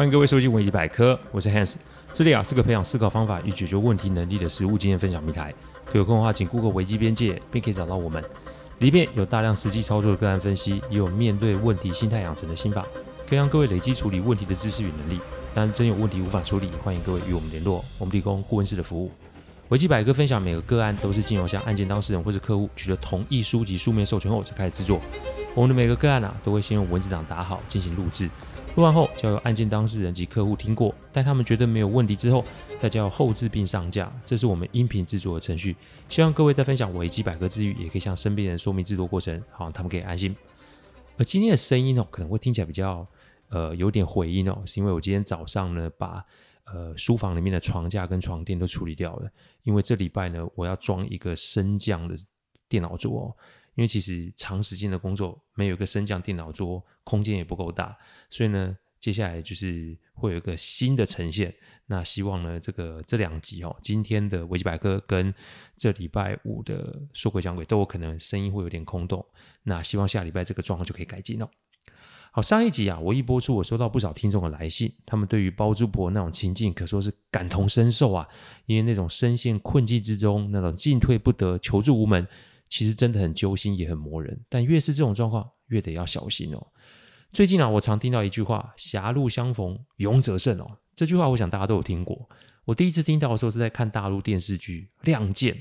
欢迎各位收听维基百科，我是 Hans，这里啊是个培养思考方法与解决问题能力的实务经验分享平台。有空的话，请 Google 危机边界，便可以找到我们。里面有大量实际操作的个案分析，也有面对问题心态养成的心法，可以让各位累积处理问题的知识与能力。当然，真有问题无法处理，欢迎各位与我们联络，我们提供顾问式的服务。维基百科分享每个个案都是经由向案件当事人或是客户取得同意书及书面授权后才开始制作。我们的每个个案啊，都会先用文字档打好进行录制，录完后交由案件当事人及客户听过，待他们觉得没有问题之后，再交由后制并上架。这是我们音频制作的程序。希望各位在分享维基百科之余，也可以向身边人说明制作过程，好他们可以安心。而今天的声音哦，可能会听起来比较呃有点回音哦，是因为我今天早上呢把。呃，书房里面的床架跟床垫都处理掉了，因为这礼拜呢，我要装一个升降的电脑桌。因为其实长时间的工作没有一个升降电脑桌，空间也不够大，所以呢，接下来就是会有一个新的呈现。那希望呢，这个这两集哦，今天的维基百科跟这礼拜五的说鬼讲鬼都有可能声音会有点空洞。那希望下礼拜这个状况就可以改进哦。好，上一集啊，我一播出，我收到不少听众的来信，他们对于包租婆那种情境可说是感同身受啊，因为那种深陷困境之中，那种进退不得、求助无门，其实真的很揪心，也很磨人。但越是这种状况，越得要小心哦。最近啊，我常听到一句话：“狭路相逢勇者胜”哦，这句话我想大家都有听过。我第一次听到的时候是在看大陆电视剧《亮剑》，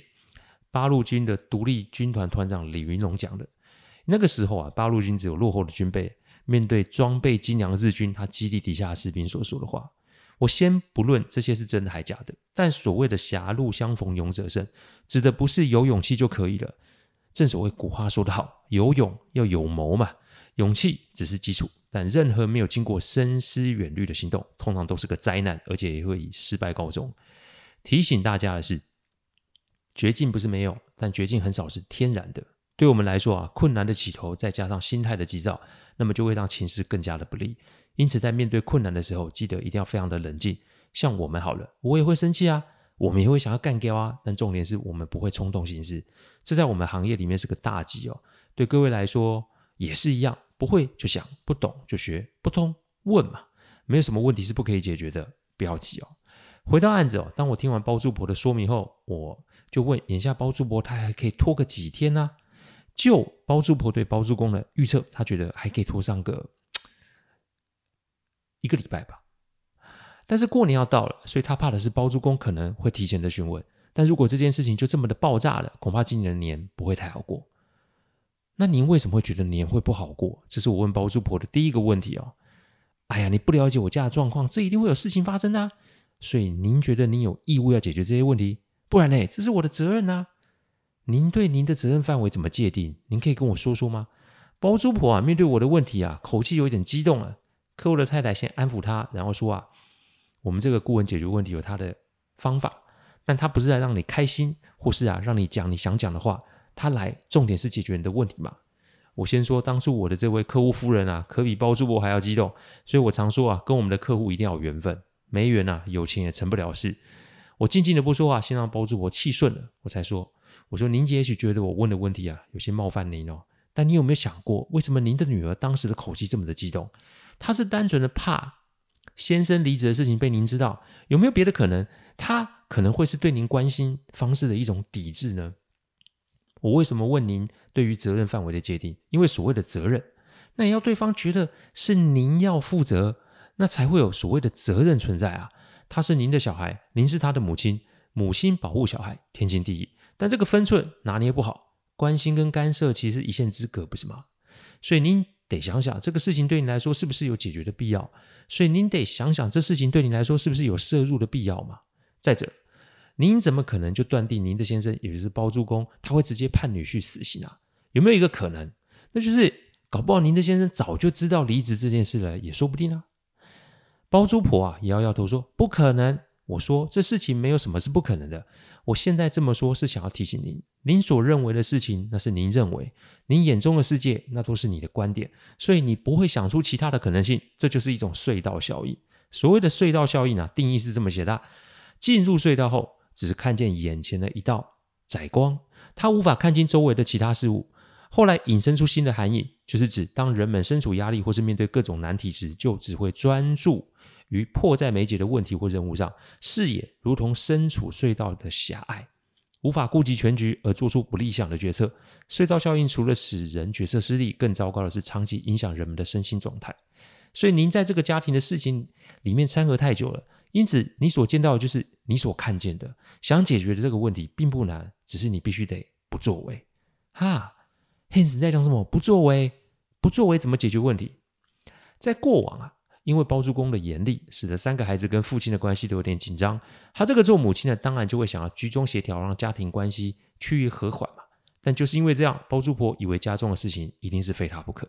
八路军的独立军团团长李云龙讲的。那个时候啊，八路军只有落后的军备。面对装备精良的日军，他基地底下的士兵所说的话，我先不论这些是真的还假的。但所谓的狭路相逢勇者胜，指的不是有勇气就可以了。正所谓古话说得好，有勇要有谋嘛。勇气只是基础，但任何没有经过深思远虑的行动，通常都是个灾难，而且也会以失败告终。提醒大家的是，绝境不是没有，但绝境很少是天然的。对我们来说啊，困难的起头再加上心态的急躁，那么就会让情势更加的不利。因此，在面对困难的时候，记得一定要非常的冷静。像我们好了，我也会生气啊，我们也会想要干掉啊。但重点是我们不会冲动行事，这在我们行业里面是个大忌哦。对各位来说也是一样，不会就想，不懂就学，不通问嘛。没有什么问题是不可以解决的，不要急哦。回到案子哦，当我听完包租婆的说明后，我就问：眼下包租婆她还可以拖个几天呢？就包租婆对包租公的预测，他觉得还可以拖上个一个礼拜吧。但是过年要到了，所以他怕的是包租公可能会提前的询问。但如果这件事情就这么的爆炸了，恐怕今年的年不会太好过。那您为什么会觉得年会不好过？这是我问包租婆的第一个问题哦。哎呀，你不了解我家的状况，这一定会有事情发生啊。所以您觉得您有义务要解决这些问题？不然呢，这是我的责任啊。您对您的责任范围怎么界定？您可以跟我说说吗？包租婆啊，面对我的问题啊，口气有点激动了。客户的太太先安抚他，然后说啊，我们这个顾问解决问题有他的方法，但他不是来让你开心，或是啊让你讲你想讲的话，他来重点是解决你的问题嘛。我先说，当初我的这位客户夫人啊，可比包租婆还要激动，所以我常说啊，跟我们的客户一定要有缘分，没缘啊，有钱也成不了事。我静静的不说话，先让包租婆气顺了，我才说。我说：“您也许觉得我问的问题啊有些冒犯您哦，但你有没有想过，为什么您的女儿当时的口气这么的激动？她是单纯的怕先生离职的事情被您知道，有没有别的可能？他可能会是对您关心方式的一种抵制呢？我为什么问您对于责任范围的界定？因为所谓的责任，那也要对方觉得是您要负责，那才会有所谓的责任存在啊。他是您的小孩，您是他的母亲，母亲保护小孩，天经地义。”但这个分寸拿捏不好，关心跟干涉其实一线之隔，不是吗？所以您得想想，这个事情对你来说是不是有解决的必要？所以您得想想，这事情对你来说是不是有摄入的必要嘛？再者，您怎么可能就断定您的先生，也就是包租公，他会直接判女婿死刑啊？有没有一个可能？那就是搞不好您的先生早就知道离职这件事了，也说不定啊。包租婆啊，摇摇头说：“不可能。”我说：“这事情没有什么是不可能的。”我现在这么说，是想要提醒您，您所认为的事情，那是您认为，您眼中的世界，那都是你的观点，所以你不会想出其他的可能性，这就是一种隧道效应。所谓的隧道效应呢，定义是这么写的：进入隧道后，只是看见眼前的一道窄光，他无法看清周围的其他事物。后来引申出新的含义，就是指当人们身处压力或是面对各种难题时，就只会专注于迫在眉睫的问题或任务上，视野如同身处隧道的狭隘，无法顾及全局而做出不理想的决策。隧道效应除了使人决策失利，更糟糕的是长期影响人们的身心状态。所以您在这个家庭的事情里面掺和太久了，因此你所见到的就是你所看见的。想解决的这个问题并不难，只是你必须得不作为。哈，Hans 在讲什么？不作为？不作为怎么解决问题？在过往啊，因为包租公的严厉，使得三个孩子跟父亲的关系都有点紧张。他这个做母亲的，当然就会想要居中协调，让家庭关系趋于和缓嘛。但就是因为这样，包租婆以为家中的事情一定是非他不可。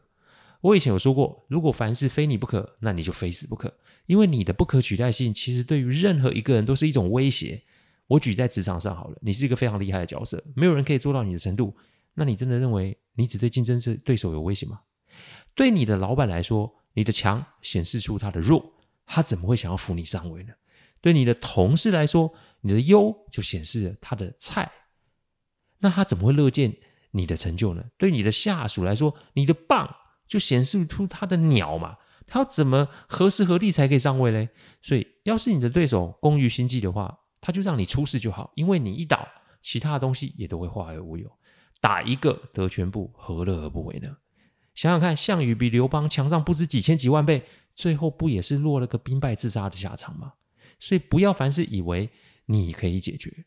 我以前有说过，如果凡事非你不可，那你就非死不可。因为你的不可取代性，其实对于任何一个人都是一种威胁。我举在职场上好了，你是一个非常厉害的角色，没有人可以做到你的程度。那你真的认为你只对竞争对手有威胁吗？对你的老板来说，你的强显示出他的弱，他怎么会想要扶你上位呢？对你的同事来说，你的优就显示了他的菜，那他怎么会乐见你的成就呢？对你的下属来说，你的棒就显示出他的鸟嘛，他要怎么何时何地才可以上位嘞？所以，要是你的对手工于心计的话，他就让你出事就好，因为你一倒，其他的东西也都会化而无有，打一个得全部，何乐而不为呢？想想看，项羽比刘邦强上不知几千几万倍，最后不也是落了个兵败自杀的下场吗？所以不要凡事以为你可以解决。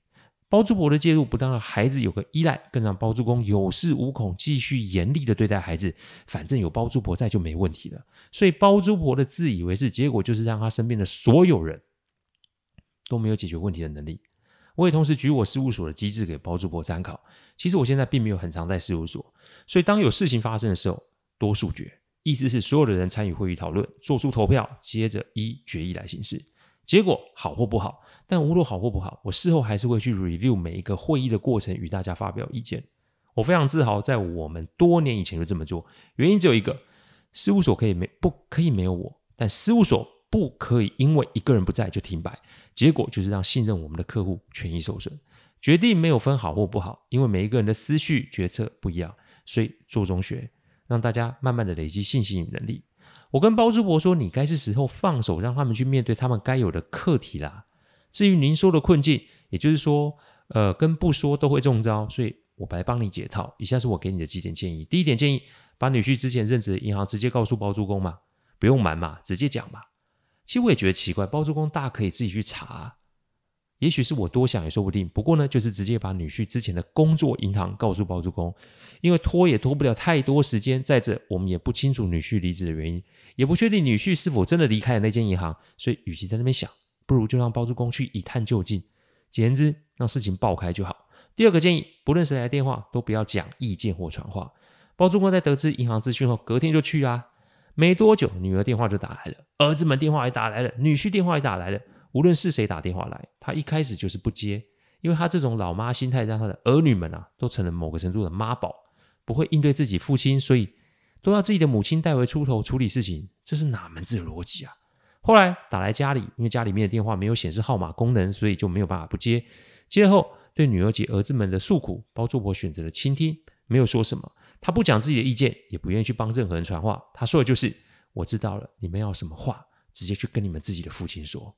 包租婆的介入，不但让孩子有个依赖，更让包租公有恃无恐，继续严厉的对待孩子。反正有包租婆在就没问题了。所以包租婆的自以为是，结果就是让他身边的所有人都没有解决问题的能力。我也同时举我事务所的机制给包租婆参考。其实我现在并没有很常在事务所，所以当有事情发生的时候，多数决，意思是所有的人参与会议讨论，做出投票，接着依决议来行事。结果好或不好，但无论好或不好，我事后还是会去 review 每一个会议的过程，与大家发表意见。我非常自豪，在我们多年以前就这么做。原因只有一个：事务所可以没不可以没有我，但事务所不可以因为一个人不在就停摆。结果就是让信任我们的客户权益受损。决定没有分好或不好，因为每一个人的思绪决策不一样，所以做中学。让大家慢慢的累积信心与能力。我跟包租婆说：“你该是时候放手，让他们去面对他们该有的课题啦。”至于您说的困境，也就是说，呃，跟不说都会中招，所以我来帮你解套。以下是我给你的几点建议：第一点建议，把女婿之前任职的银行直接告诉包租公嘛，不用瞒嘛，直接讲嘛。其实我也觉得奇怪，包租公大可以自己去查。也许是我多想也说不定，不过呢，就是直接把女婿之前的工作银行告诉包租公，因为拖也拖不了太多时间。再者，我们也不清楚女婿离职的原因，也不确定女婿是否真的离开了那间银行，所以与其在那边想，不如就让包租公去一探究竟。简言之，让事情爆开就好。第二个建议，不论谁来电话，都不要讲意见或传话。包租公在得知银行资讯后，隔天就去啊，没多久，女儿电话就打来了，儿子们电话也打来了，女婿电话也打来了。无论是谁打电话来，他一开始就是不接，因为他这种老妈心态，让他的儿女们啊都成了某个程度的妈宝，不会应对自己父亲，所以都要自己的母亲代为出头处理事情，这是哪门子的逻辑啊？后来打来家里，因为家里面的电话没有显示号码功能，所以就没有办法不接。接后对女儿及儿子们的诉苦，包租婆选择了倾听，没有说什么，他不讲自己的意见，也不愿意去帮任何人传话，他说的就是：我知道了，你们要什么话，直接去跟你们自己的父亲说。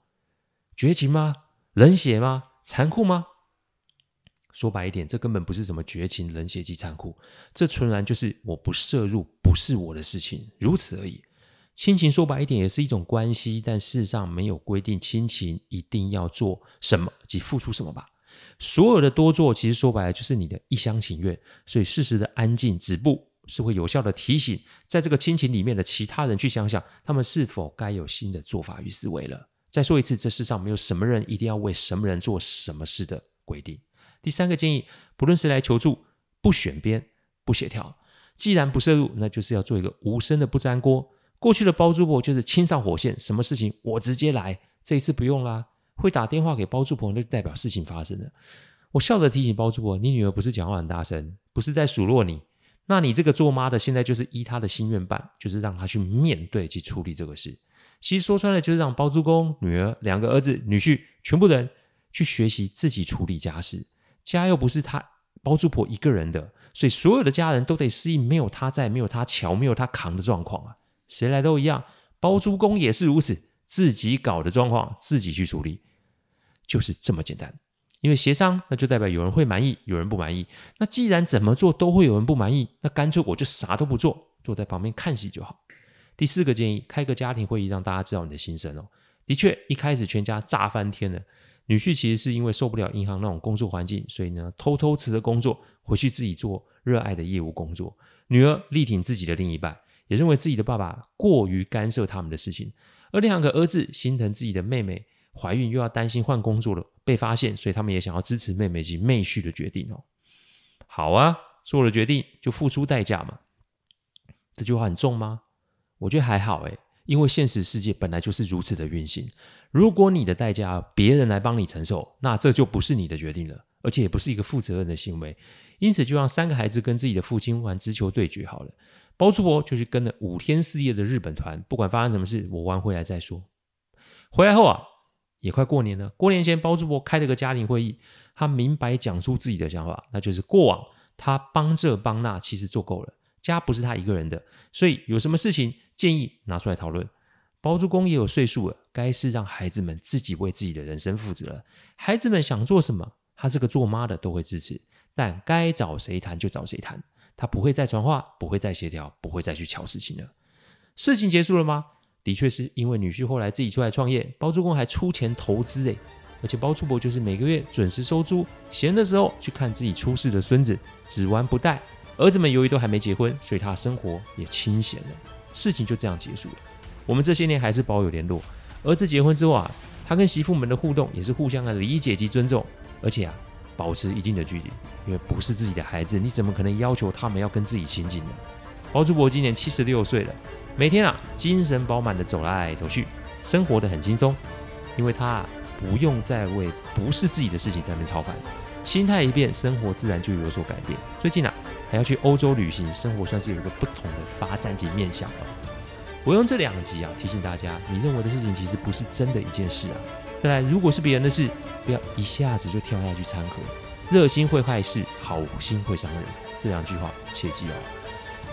绝情吗？冷血吗？残酷吗？说白一点，这根本不是什么绝情、冷血及残酷，这纯然就是我不涉入，不是我的事情，如此而已。亲情说白一点也是一种关系，但事实上没有规定亲情一定要做什么及付出什么吧？所有的多做，其实说白了就是你的一厢情愿。所以适时的安静止步，是会有效的提醒，在这个亲情里面的其他人去想想，他们是否该有新的做法与思维了。再说一次，这世上没有什么人一定要为什么人做什么事的规定。第三个建议，不论谁来求助，不选边，不协调。既然不涉入，那就是要做一个无声的不粘锅。过去的包租婆就是亲上火线，什么事情我直接来。这一次不用啦，会打电话给包租婆，那就代表事情发生了。我笑着提醒包租婆：“你女儿不是讲话很大声，不是在数落你。那你这个做妈的，现在就是依她的心愿办，就是让她去面对及处理这个事。”其实说穿了，就是让包租公、女儿、两个儿子、女婿，全部人去学习自己处理家事。家又不是他包租婆一个人的，所以所有的家人都得适应没有他在、没有他瞧、没有他扛的状况啊。谁来都一样，包租公也是如此。自己搞的状况自己去处理，就是这么简单。因为协商，那就代表有人会满意，有人不满意。那既然怎么做都会有人不满意，那干脆我就啥都不做，坐在旁边看戏就好。第四个建议，开个家庭会议，让大家知道你的心声哦。的确，一开始全家炸翻天了。女婿其实是因为受不了银行那种工作环境，所以呢，偷偷辞了工作，回去自己做热爱的业务工作。女儿力挺自己的另一半，也认为自己的爸爸过于干涉他们的事情。而两个儿子心疼自己的妹妹怀孕，又要担心换工作了被发现，所以他们也想要支持妹妹及妹婿的决定哦。好啊，做了决定就付出代价嘛。这句话很重吗？我觉得还好诶。因为现实世界本来就是如此的运行。如果你的代价别人来帮你承受，那这就不是你的决定了，而且也不是一个负责任的行为。因此，就让三个孩子跟自己的父亲玩直球对决好了。包租婆就去跟了五天四夜的日本团，不管发生什么事，我玩回来再说。回来后啊，也快过年了。过年前，包租婆开了个家庭会议，他明白讲出自己的想法，那就是过往他帮这帮那，其实做够了，家不是他一个人的，所以有什么事情。建议拿出来讨论。包租公也有岁数了，该是让孩子们自己为自己的人生负责了。孩子们想做什么，他这个做妈的都会支持。但该找谁谈就找谁谈，他不会再传话，不会再协调，不会再去瞧事情了。事情结束了吗？的确是因为女婿后来自己出来创业，包租公还出钱投资诶，而且包租婆就是每个月准时收租，闲的时候去看自己出世的孙子，只玩不带。儿子们由于都还没结婚，所以他生活也清闲了。事情就这样结束了。我们这些年还是保有联络。儿子结婚之后啊，他跟媳妇们的互动也是互相的理解及尊重，而且啊，保持一定的距离，因为不是自己的孩子，你怎么可能要求他们要跟自己亲近呢？包租婆今年七十六岁了，每天啊，精神饱满的走来走去，生活得很轻松，因为他啊，不用再为不是自己的事情在那边操烦，心态一变，生活自然就有所改变。最近啊。还要去欧洲旅行，生活算是有一个不同的发展及面向了。我用这两集啊提醒大家，你认为的事情其实不是真的一件事啊。再来，如果是别人的事，不要一下子就跳下去掺和。热心会害事，好心会伤人，这两句话切记哦。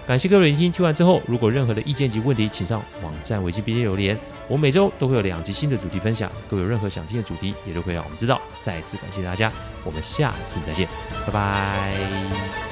感谢各位聆听，听完之后，如果任何的意见及问题，请上网站维基边留言。我每周都会有两集新的主题分享，各位有任何想听的主题，也都可以让我们知道。再次感谢大家，我们下次再见，拜拜。